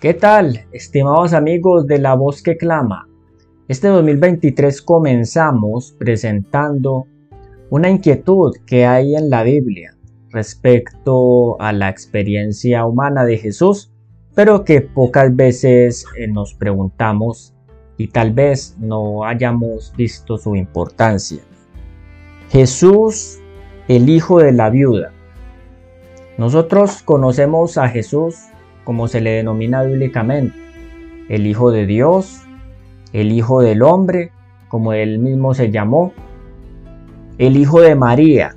¿Qué tal, estimados amigos de La Voz que Clama? Este 2023 comenzamos presentando una inquietud que hay en la Biblia respecto a la experiencia humana de Jesús, pero que pocas veces eh, nos preguntamos y tal vez no hayamos visto su importancia. Jesús, el hijo de la viuda. Nosotros conocemos a Jesús como se le denomina bíblicamente, el Hijo de Dios, el Hijo del Hombre, como él mismo se llamó, el Hijo de María,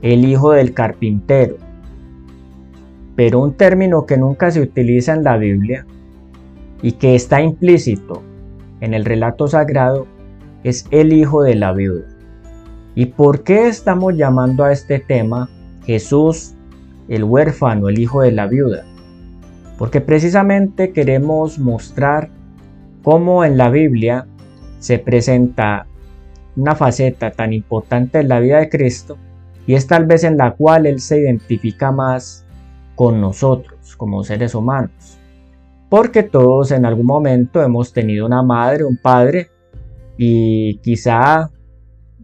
el Hijo del Carpintero. Pero un término que nunca se utiliza en la Biblia y que está implícito en el relato sagrado es el Hijo de la Viuda. ¿Y por qué estamos llamando a este tema Jesús, el huérfano, el Hijo de la Viuda? Porque precisamente queremos mostrar cómo en la Biblia se presenta una faceta tan importante en la vida de Cristo y es tal vez en la cual Él se identifica más con nosotros como seres humanos. Porque todos en algún momento hemos tenido una madre, un padre y quizá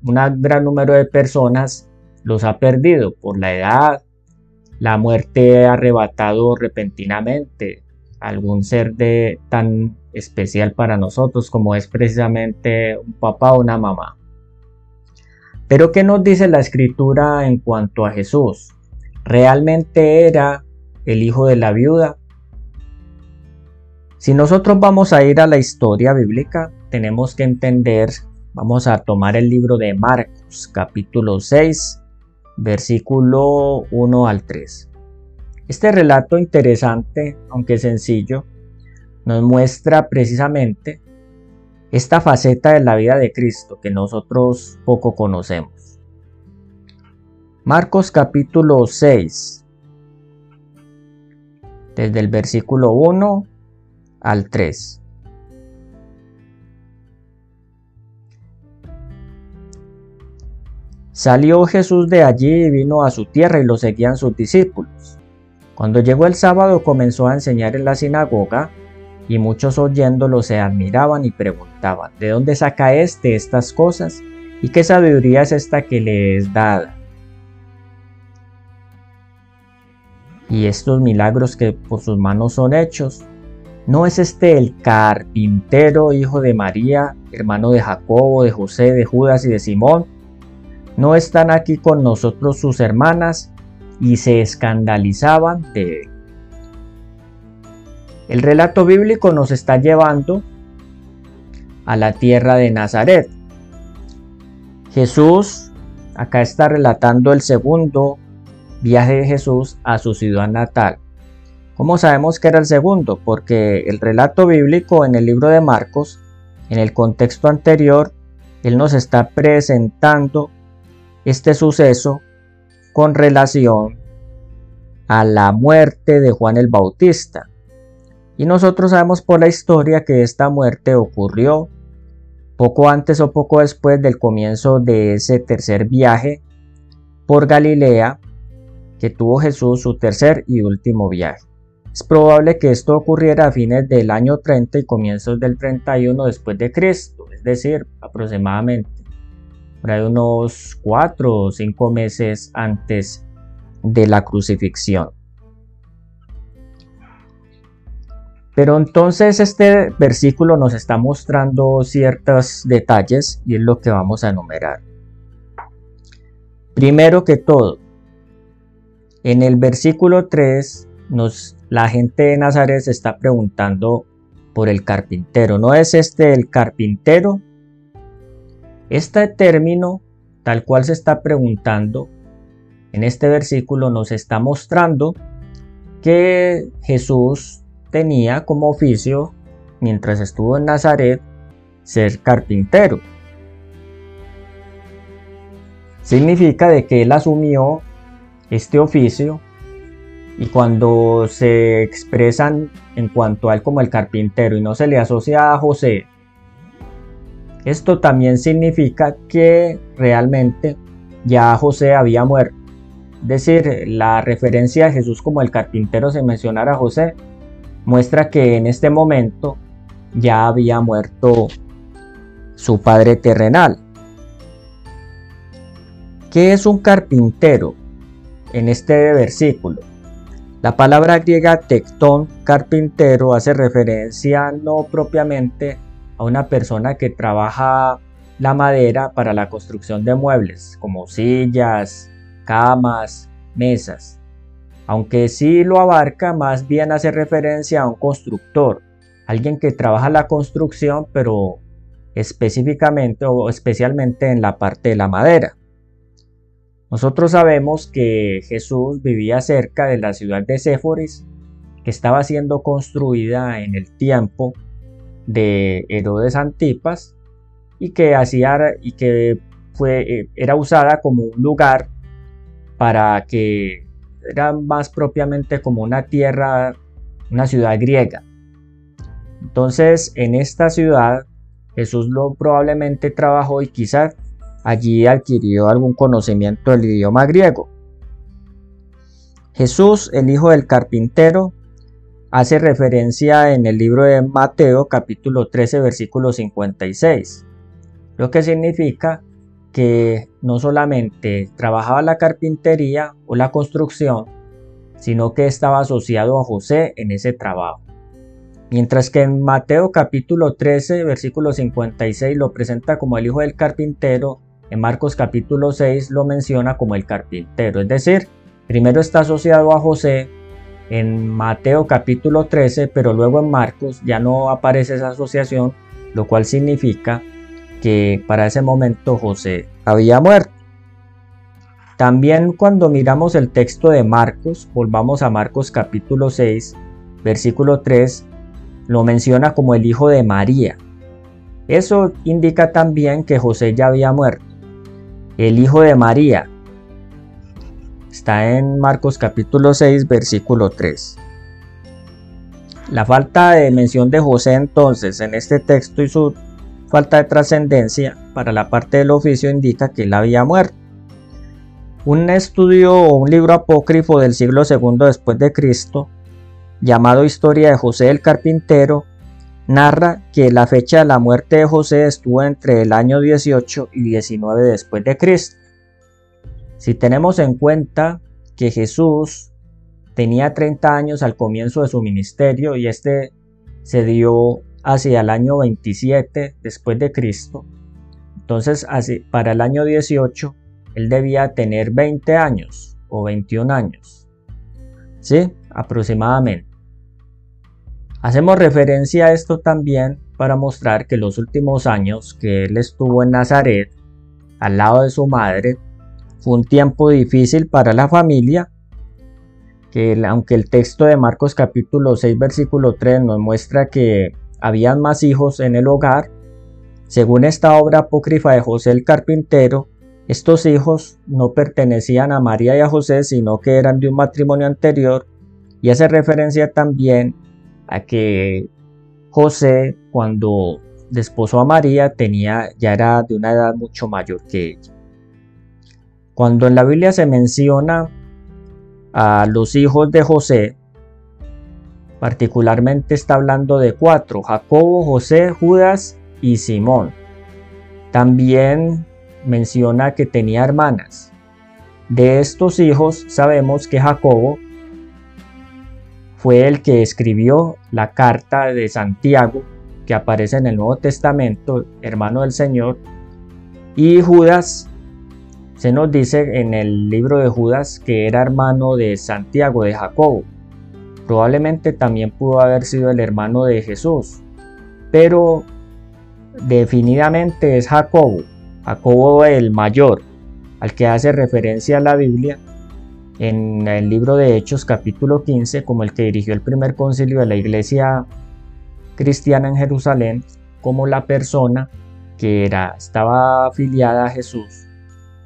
un gran número de personas los ha perdido por la edad, la muerte ha arrebatado repentinamente algún ser de tan especial para nosotros como es precisamente un papá o una mamá. Pero ¿qué nos dice la escritura en cuanto a Jesús? ¿Realmente era el hijo de la viuda? Si nosotros vamos a ir a la historia bíblica, tenemos que entender, vamos a tomar el libro de Marcos capítulo 6, versículo 1 al 3. Este relato interesante, aunque sencillo, nos muestra precisamente esta faceta de la vida de Cristo que nosotros poco conocemos. Marcos capítulo 6, desde el versículo 1 al 3. Salió Jesús de allí y vino a su tierra y lo seguían sus discípulos. Cuando llegó el sábado comenzó a enseñar en la sinagoga y muchos oyéndolo se admiraban y preguntaban, ¿de dónde saca éste estas cosas? ¿Y qué sabiduría es esta que le es dada? Y estos milagros que por sus manos son hechos, ¿no es este el carpintero, hijo de María, hermano de Jacobo, de José, de Judas y de Simón? No están aquí con nosotros sus hermanas y se escandalizaban de él. El relato bíblico nos está llevando a la tierra de Nazaret. Jesús acá está relatando el segundo viaje de Jesús a su ciudad natal. ¿Cómo sabemos que era el segundo? Porque el relato bíblico en el libro de Marcos, en el contexto anterior, él nos está presentando este suceso con relación a la muerte de Juan el Bautista. Y nosotros sabemos por la historia que esta muerte ocurrió poco antes o poco después del comienzo de ese tercer viaje por Galilea que tuvo Jesús su tercer y último viaje. Es probable que esto ocurriera a fines del año 30 y comienzos del 31 después de Cristo, es decir, aproximadamente por unos cuatro o cinco meses antes de la crucifixión. Pero entonces este versículo nos está mostrando ciertos detalles y es lo que vamos a enumerar. Primero que todo, en el versículo 3 nos, la gente de Nazaret se está preguntando por el carpintero. ¿No es este el carpintero? Este término, tal cual se está preguntando, en este versículo nos está mostrando que Jesús tenía como oficio, mientras estuvo en Nazaret, ser carpintero. Significa de que él asumió este oficio y cuando se expresan en cuanto a él como el carpintero y no se le asocia a José esto también significa que realmente ya José había muerto. Es decir, la referencia de Jesús como el carpintero se mencionara a José muestra que en este momento ya había muerto su padre terrenal. ¿Qué es un carpintero en este versículo? La palabra griega tectón, carpintero, hace referencia no propiamente a una persona que trabaja la madera para la construcción de muebles, como sillas, camas, mesas. Aunque sí lo abarca, más bien hace referencia a un constructor, alguien que trabaja la construcción, pero específicamente o especialmente en la parte de la madera. Nosotros sabemos que Jesús vivía cerca de la ciudad de Séforis, que estaba siendo construida en el tiempo de Herodes Antipas y que hacía y que fue, eh, era usada como un lugar para que era más propiamente como una tierra, una ciudad griega. Entonces, en esta ciudad Jesús lo probablemente trabajó y quizás allí adquirió algún conocimiento del idioma griego. Jesús, el hijo del carpintero, hace referencia en el libro de Mateo capítulo 13 versículo 56, lo que significa que no solamente trabajaba la carpintería o la construcción, sino que estaba asociado a José en ese trabajo. Mientras que en Mateo capítulo 13 versículo 56 lo presenta como el hijo del carpintero, en Marcos capítulo 6 lo menciona como el carpintero, es decir, primero está asociado a José en Mateo capítulo 13, pero luego en Marcos ya no aparece esa asociación, lo cual significa que para ese momento José había muerto. También cuando miramos el texto de Marcos, volvamos a Marcos capítulo 6, versículo 3, lo menciona como el hijo de María. Eso indica también que José ya había muerto. El hijo de María, Está en Marcos capítulo 6, versículo 3. La falta de mención de José entonces en este texto y su falta de trascendencia para la parte del oficio indica que él había muerto. Un estudio o un libro apócrifo del siglo II después de Cristo, llamado Historia de José el Carpintero, narra que la fecha de la muerte de José estuvo entre el año 18 y 19 después de Cristo. Si tenemos en cuenta que Jesús tenía 30 años al comienzo de su ministerio y este se dio hacia el año 27 después de Cristo, entonces para el año 18 él debía tener 20 años o 21 años. ¿Sí? Aproximadamente. Hacemos referencia a esto también para mostrar que los últimos años que él estuvo en Nazaret, al lado de su madre, fue un tiempo difícil para la familia, que aunque el texto de Marcos capítulo 6 versículo 3 nos muestra que habían más hijos en el hogar, según esta obra apócrifa de José el carpintero, estos hijos no pertenecían a María y a José, sino que eran de un matrimonio anterior, y hace referencia también a que José, cuando desposó a María, tenía, ya era de una edad mucho mayor que ella. Cuando en la Biblia se menciona a los hijos de José, particularmente está hablando de cuatro, Jacobo, José, Judas y Simón. También menciona que tenía hermanas. De estos hijos sabemos que Jacobo fue el que escribió la carta de Santiago que aparece en el Nuevo Testamento, hermano del Señor, y Judas se nos dice en el libro de Judas que era hermano de Santiago de Jacobo. Probablemente también pudo haber sido el hermano de Jesús, pero definitivamente es Jacobo, Jacobo el mayor, al que hace referencia la Biblia en el libro de Hechos capítulo 15 como el que dirigió el primer concilio de la iglesia cristiana en Jerusalén, como la persona que era, estaba afiliada a Jesús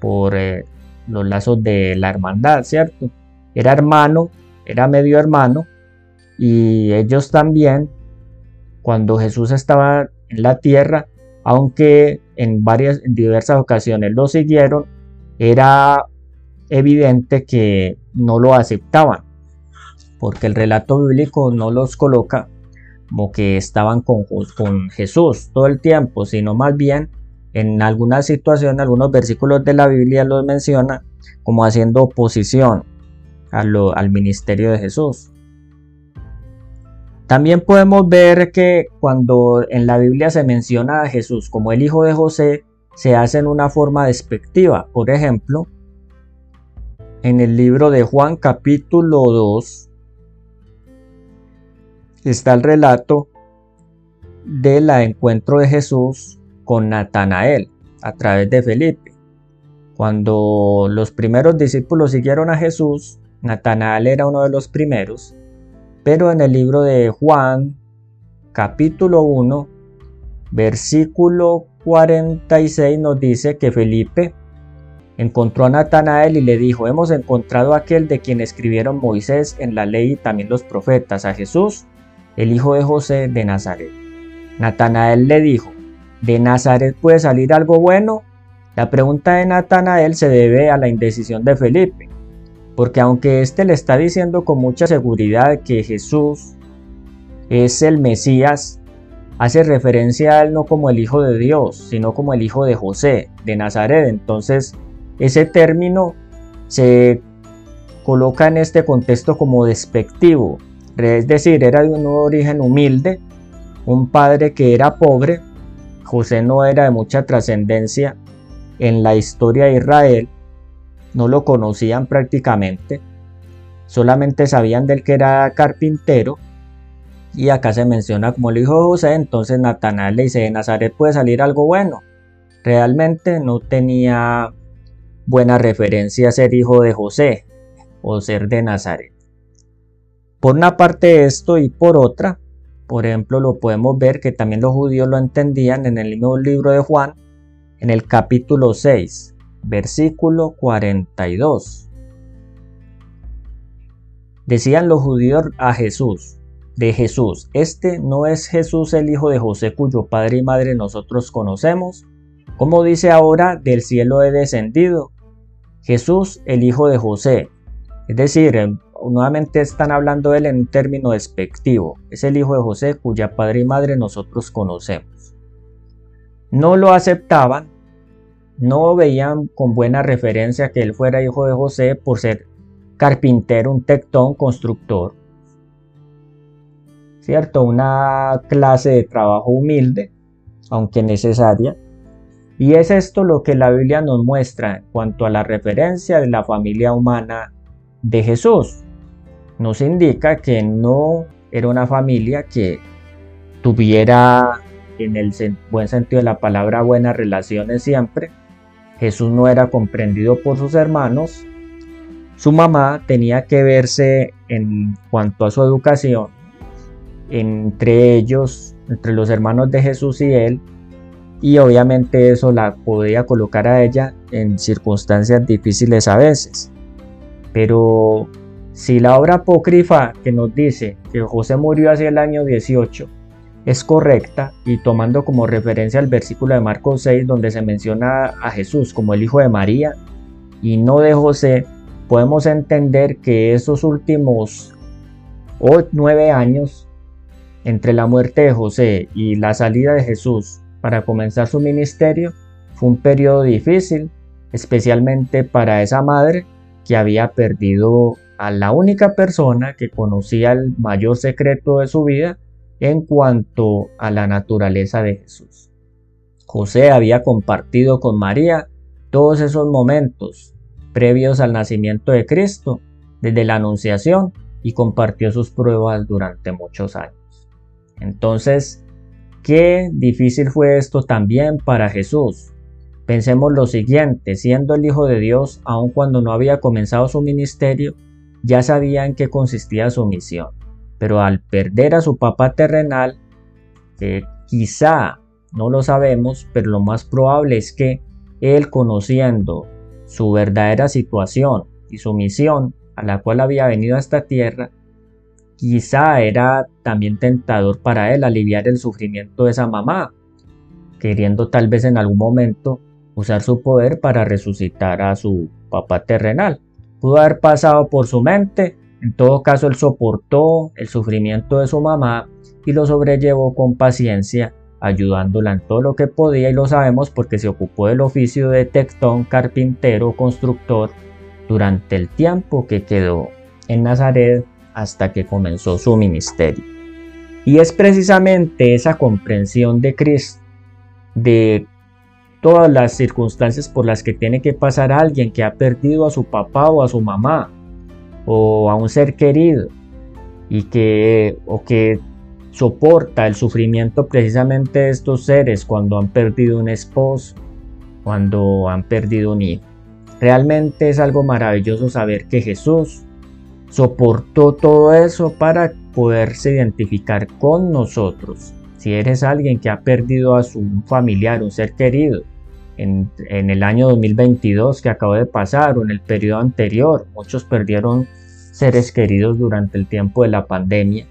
por eh, los lazos de la hermandad, ¿cierto? Era hermano, era medio hermano, y ellos también, cuando Jesús estaba en la tierra, aunque en varias, en diversas ocasiones lo siguieron, era evidente que no lo aceptaban. porque el relato bíblico no los coloca como que estaban con, con Jesús todo el tiempo, sino más bien en alguna situación, algunos versículos de la Biblia los menciona como haciendo oposición al ministerio de Jesús. También podemos ver que cuando en la Biblia se menciona a Jesús como el hijo de José, se hace en una forma despectiva. Por ejemplo, en el libro de Juan capítulo 2 está el relato del encuentro de Jesús con Natanael a través de Felipe. Cuando los primeros discípulos siguieron a Jesús, Natanael era uno de los primeros, pero en el libro de Juan, capítulo 1, versículo 46 nos dice que Felipe encontró a Natanael y le dijo, hemos encontrado a aquel de quien escribieron Moisés en la ley y también los profetas, a Jesús, el hijo de José de Nazaret. Natanael le dijo, ¿de Nazaret puede salir algo bueno? La pregunta de Natanael se debe a la indecisión de Felipe, porque aunque éste le está diciendo con mucha seguridad que Jesús es el Mesías, hace referencia a él no como el Hijo de Dios, sino como el Hijo de José, de Nazaret. Entonces, ese término se coloca en este contexto como despectivo, es decir, era de un origen humilde, un padre que era pobre, José no era de mucha trascendencia en la historia de Israel, no lo conocían prácticamente, solamente sabían del que era carpintero, y acá se menciona como el hijo de José, entonces Natanael le dice, de Nazaret puede salir algo bueno. Realmente no tenía buena referencia a ser hijo de José o ser de Nazaret. Por una parte esto y por otra, por ejemplo, lo podemos ver que también los judíos lo entendían en el mismo libro de Juan, en el capítulo 6, versículo 42. Decían los judíos a Jesús, de Jesús, este no es Jesús el hijo de José cuyo padre y madre nosotros conocemos, como dice ahora, del cielo he descendido. Jesús el hijo de José, es decir, nuevamente están hablando de él en un término despectivo. Es el hijo de José cuya padre y madre nosotros conocemos. No lo aceptaban, no veían con buena referencia que él fuera hijo de José por ser carpintero, un tectón, constructor. ¿Cierto? Una clase de trabajo humilde, aunque necesaria. Y es esto lo que la Biblia nos muestra en cuanto a la referencia de la familia humana de Jesús nos indica que no era una familia que tuviera en el buen sentido de la palabra buenas relaciones siempre. Jesús no era comprendido por sus hermanos. Su mamá tenía que verse en cuanto a su educación entre ellos, entre los hermanos de Jesús y él, y obviamente eso la podía colocar a ella en circunstancias difíciles a veces. Pero si la obra apócrifa que nos dice que José murió hacia el año 18 es correcta y tomando como referencia el versículo de Marcos 6 donde se menciona a Jesús como el hijo de María y no de José, podemos entender que esos últimos nueve años entre la muerte de José y la salida de Jesús para comenzar su ministerio fue un periodo difícil, especialmente para esa madre que había perdido a la única persona que conocía el mayor secreto de su vida en cuanto a la naturaleza de Jesús. José había compartido con María todos esos momentos previos al nacimiento de Cristo, desde la Anunciación, y compartió sus pruebas durante muchos años. Entonces, qué difícil fue esto también para Jesús. Pensemos lo siguiente, siendo el Hijo de Dios, aun cuando no había comenzado su ministerio, ya sabía en qué consistía su misión, pero al perder a su papá terrenal, quizá no lo sabemos, pero lo más probable es que él conociendo su verdadera situación y su misión a la cual había venido a esta tierra, quizá era también tentador para él aliviar el sufrimiento de esa mamá, queriendo tal vez en algún momento usar su poder para resucitar a su papá terrenal pudo haber pasado por su mente En todo caso, él soportó el sufrimiento de su mamá y lo sobrellevó con paciencia, ayudándola en todo lo que podía y lo sabemos porque se ocupó del oficio de tectón, carpintero, constructor durante el tiempo que quedó en Nazaret hasta que comenzó su ministerio. Y es precisamente esa comprensión de Cristo, de todas las circunstancias por las que tiene que pasar alguien que ha perdido a su papá o a su mamá o a un ser querido y que o que soporta el sufrimiento precisamente de estos seres cuando han perdido un esposo, cuando han perdido un hijo. Realmente es algo maravilloso saber que Jesús soportó todo eso para poderse identificar con nosotros. Si eres alguien que ha perdido a su familiar, un ser querido, en, el año 2022 que acabó de pasar o en el periodo anterior, muchos perdieron seres queridos durante el tiempo de la pandemia.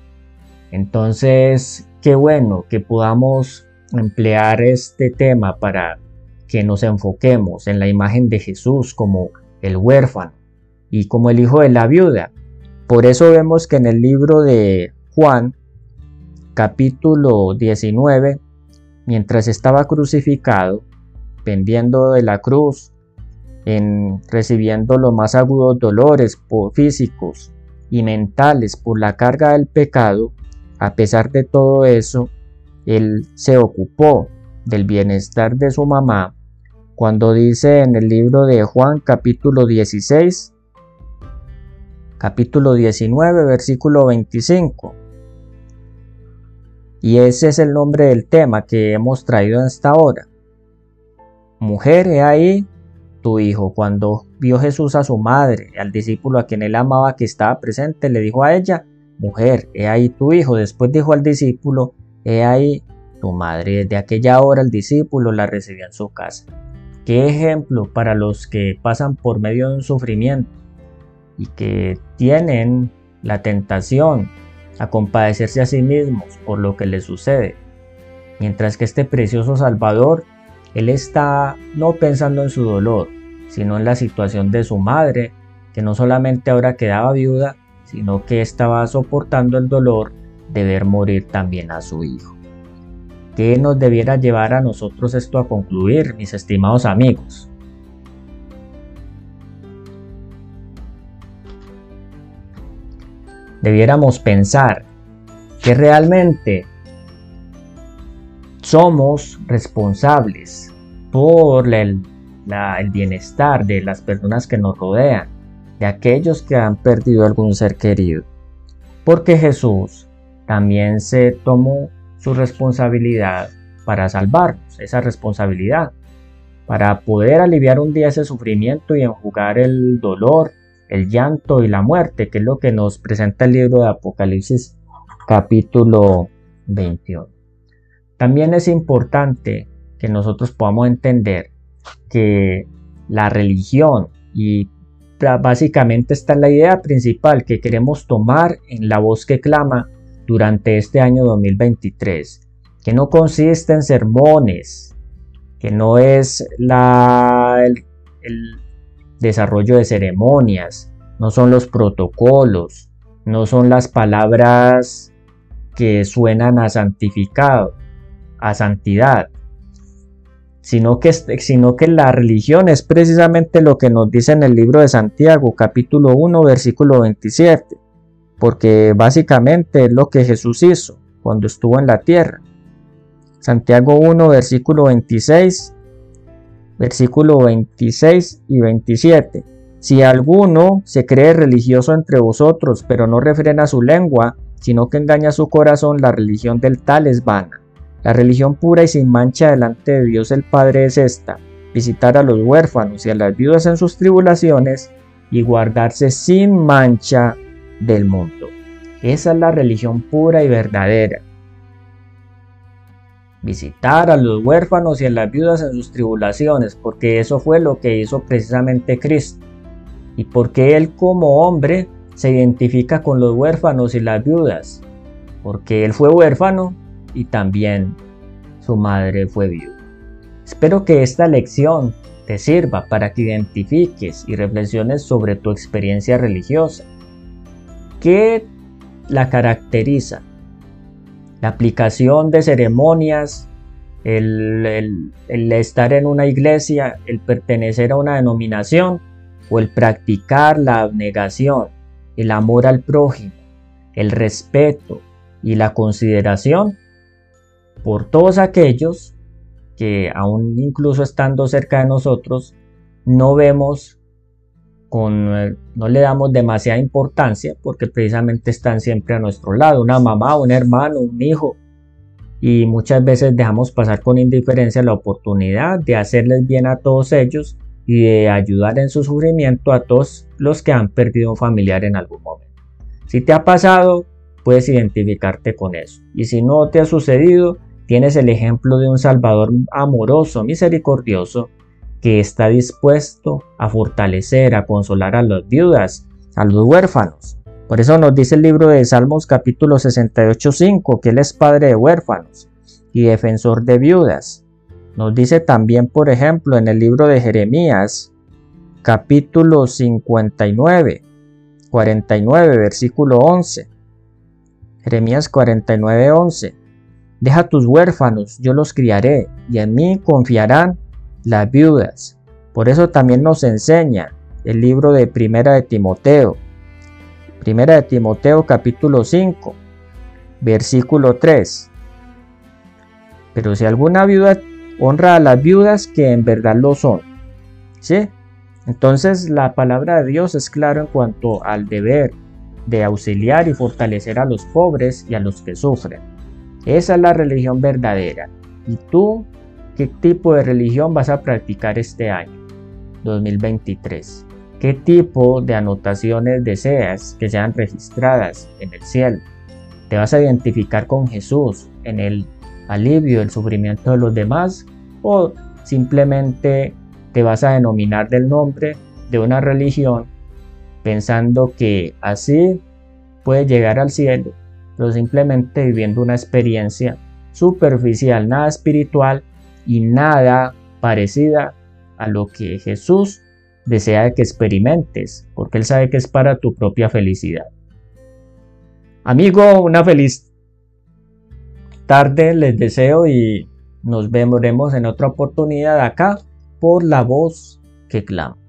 Entonces, qué bueno que podamos emplear este tema para que nos enfoquemos en la imagen de Jesús como el huérfano y como el hijo de la viuda. Por eso vemos que en el libro de Juan, capítulo 19, mientras estaba crucificado, pendiendo de la cruz, en recibiendo los más agudos dolores físicos y mentales por la carga del pecado, a pesar de todo eso, él se ocupó del bienestar de su mamá cuando dice en el libro de Juan capítulo 16, capítulo 19, versículo 25. Y ese es el nombre del tema que hemos traído en esta hora. Mujer, he ahí tu hijo. Cuando vio Jesús a su madre, al discípulo a quien él amaba que estaba presente, le dijo a ella, mujer, he ahí tu hijo. Después dijo al discípulo, he ahí tu madre. Desde aquella hora el discípulo la recibió en su casa. Qué ejemplo para los que pasan por medio de un sufrimiento y que tienen la tentación a compadecerse a sí mismos por lo que les sucede. Mientras que este precioso Salvador, Él está no pensando en su dolor, sino en la situación de su madre, que no solamente ahora quedaba viuda, sino que estaba soportando el dolor de ver morir también a su hijo. ¿Qué nos debiera llevar a nosotros esto a concluir, mis estimados amigos? Debiéramos pensar que realmente somos responsables por el, bienestar de las personas que nos rodean, de aquellos que han perdido algún ser querido. Porque Jesús también se tomó su responsabilidad para salvarnos, esa responsabilidad, para poder aliviar un día ese sufrimiento y enjugar el dolor, el llanto y la muerte, que es lo que nos presenta el libro de Apocalipsis capítulo 21. También es importante que nosotros podamos entender que la religión y básicamente esta es la idea principal que queremos tomar en la voz que clama durante este año 2023, que no consiste en sermones, que no es el, el desarrollo de ceremonias, no son los protocolos, no son las palabras que suenan a santificado, a santidad, sino que, sino que la religión es precisamente lo que nos dice en el libro de Santiago, capítulo 1, versículo 27 porque básicamente es lo que Jesús hizo cuando estuvo en la tierra. Santiago 1, versículo 26, versículo 26 y 27. Si alguno se cree religioso entre vosotros, pero no refrena su lengua, sino que engaña su corazón, la religión del tal es vana. La religión pura y sin mancha delante de Dios el Padre es esta, visitar a los huérfanos y a las viudas en sus tribulaciones y guardarse sin mancha del mundo. Esa es la religión pura y verdadera. Visitar a los huérfanos y a las viudas en sus tribulaciones, porque eso fue lo que hizo precisamente Cristo. Y porque Él como hombre se identifica con los huérfanos y las viudas, porque Él fue huérfano y también su madre fue viuda. Espero que esta lección te sirva para que identifiques y reflexiones sobre tu experiencia religiosa ¿Qué la caracteriza? La aplicación de ceremonias, el, estar en una iglesia, el pertenecer a una denominación o el practicar la abnegación, el amor al prójimo, el respeto y la consideración por todos aquellos que aún incluso estando cerca de nosotros no vemos con, eh, no le damos demasiada importancia porque precisamente están siempre a nuestro lado, una mamá, un hermano, un hijo, y muchas veces dejamos pasar con indiferencia la oportunidad de hacerles bien a todos ellos y de ayudar en su sufrimiento a todos los que han perdido un familiar en algún momento. Si te ha pasado, puedes identificarte con eso. Y si no te ha sucedido, tienes el ejemplo de un Salvador amoroso, misericordioso, que está dispuesto a fortalecer, a consolar a las viudas, a los huérfanos. Por eso nos dice el libro de Salmos capítulo 68.5 que Él es padre de huérfanos y defensor de viudas. Nos dice también, por ejemplo, en el libro de Jeremías capítulo 59, 49, versículo 11. Jeremías 49, 11. Deja tus huérfanos, yo los criaré, y en mí confiarán las viudas. Por eso también nos enseña el libro de Primera de Timoteo. Primera de Timoteo capítulo 5, versículo 3. Pero si alguna viuda honra a las viudas que en verdad lo son. ¿Sí? Entonces la palabra de Dios es claro en cuanto al deber de auxiliar y fortalecer a los pobres y a los que sufren. Esa es la religión verdadera. ¿Y tú ¿Qué tipo de religión vas a practicar este año 2023? ¿Qué tipo de anotaciones deseas que sean registradas en el cielo? ¿Te vas a identificar con Jesús en el alivio del sufrimiento de los demás? ¿O simplemente te vas a denominar del nombre de una religión pensando que así puedes llegar al cielo, pero simplemente viviendo una experiencia superficial, nada espiritual y nada parecida a lo que Jesús desea que experimentes, porque Él sabe que es para tu propia felicidad. Amigo, una feliz tarde les deseo y nos veremos en otra oportunidad acá por la voz que clama.